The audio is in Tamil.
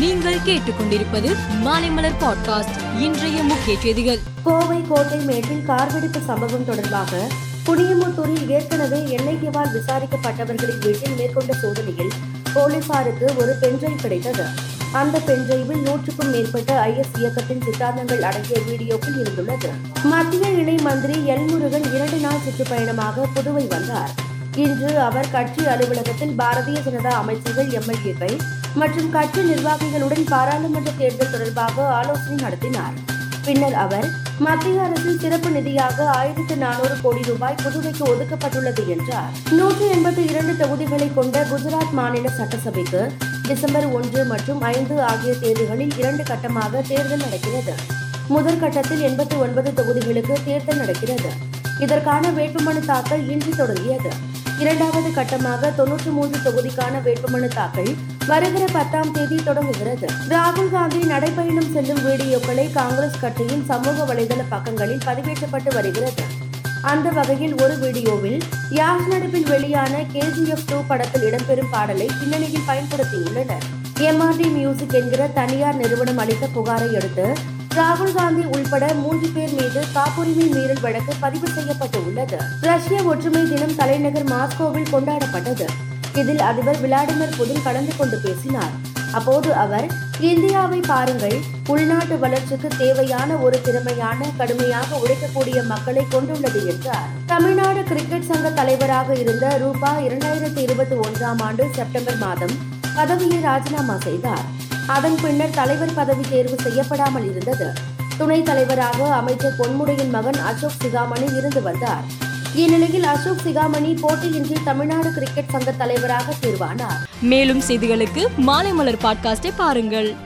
நீங்கள் கேட்டுக்கொண்டிருப்பது மாலைமலர் பாட்காஸ்ட் இன்றைய முக்கிய செய்திகள். கோவை கோட்டை மேட்டில் கார் வெடிப்பு சம்பவம் தொடர்பாக புனியமுத்தூரில் ஏற்கனவே எல்லைக்குவால் விசாரிக்கப்பட்டவர்களின் வீட்டில் மேற்கொண்ட சோதனையில் போலீசாருக்கு ஒரு பென்ட்ரைவ் கிடைத்தது. அந்த பென்ட்ரைவில் நூற்றுக்கும் மேற்பட்ட ஐஎஸ் இயக்கத்தின் சித்தாந்தங்கள் அடங்கிய வீடியோக்கள் இருந்துள்ளது. மத்திய இணை மந்திரி எல் முருகன் இரண்டு நாள் சுற்றுப்பயணமாக புதுவை வந்தார். இன்று அவர் கட்சி அலுவலகத்தில் பாரதிய ஜனதா அமைச்சர்கள் எம்எல்ஏக்கள் மற்றும் கட்சி நிர்வாகிகளுடன் பாராளுமன்ற தேர்தல் தொடர்பாக ஆலோசனை நடத்தினார். பின்னர் அவர் மத்திய அரசின் சிறப்பு நிதியாக ஆயிரத்து நானூறு கோடி ரூபாய் புதுவைக்கு ஒதுக்கப்பட்டுள்ளது என்றார். நூற்றி எண்பத்தி இரண்டு தொகுதிகளை கொண்ட குஜராத் மாநில சட்டசபைக்கு டிசம்பர் ஒன்று மற்றும் ஐந்து ஆகிய தேதிகளில் இரண்டு கட்டமாக தேர்தல் நடக்கிறது. முதல் கட்டத்தில் எண்பத்தி ஒன்பது தொகுதிகளுக்கு தேர்தல் நடக்கிறது. இதற்கான வேட்புமனு தாக்கல் இன்று தொடங்கியது. இரண்டாவது கட்டமாக தொன்னூற்றி மூன்று தொகுதிக்கான வேட்புமனு தாக்கல் வருகிற பத்தாம் தேதி தொடங்குகிறது. ராகுல் காந்தி நடைபயணம் செல்லும் வீடியோக்களை காங்கிரஸ் கட்சியின் சமூக வலைதள பக்கங்களில் பதிவேற்றப்பட்டு வருகிறது. அந்த வகையில் ஒரு வீடியோவில் யாஷ் நடிப்பில் வெளியான கேஜிஎஃப் டூ படத்தில் இடம்பெறும் பாடலை பின்னணியில் பயன்படுத்தியுள்ளனர். எம்ஆர்டி மியூசிக் என்கிற தனியார் நிறுவனம் அளித்த புகாரை அடுத்து ராகுல் காந்தி உள்பட மூன்று பேர் மீது காப்புரிமை மீறல் வழக்கு பதிவு செய்யப்பட்டு உள்ளது ரஷ்ய ஒற்றுமை தினம் தலைநகர் மாஸ்கோவில் கொண்டாடப்பட்டது. இதில் அதிபர் விளாடிமிர் புதின் கலந்து கொண்டு பேசினார். அப்போது அவர் இந்தியாவை பாருங்கள் உள்நாட்டு வளர்ச்சிக்கு தேவையான ஒரு திறமையான கடுமையாக உழைக்கக்கூடிய மக்களை கொண்டுள்ளது என்றார். தமிழ்நாடு கிரிக்கெட் சங்க தலைவராக இருந்த ரூபா இரண்டாயிரத்தி இருபத்தி ஒன்றாம் ஆண்டு செப்டம்பர் மாதம் பதவியை ராஜினாமா செய்தார். அதன் பின்னர் தலைவர் பதவி தேர்வு செய்யப்படாமல் இருந்தது. துணைத் தலைவராக அமைச்சர் பொன்முடியின் மகன் அசோக் சிகாமணி இருந்து வந்தார். இந்நிலையில் அசோக் சிகாமணி போட்டியின்றி தமிழ்நாடு கிரிக்கெட் சங்க தலைவராக தேர்வானார். மேலும் செய்திகளுக்கு மாலை மலர் பாட்காஸ்டை பாருங்கள்.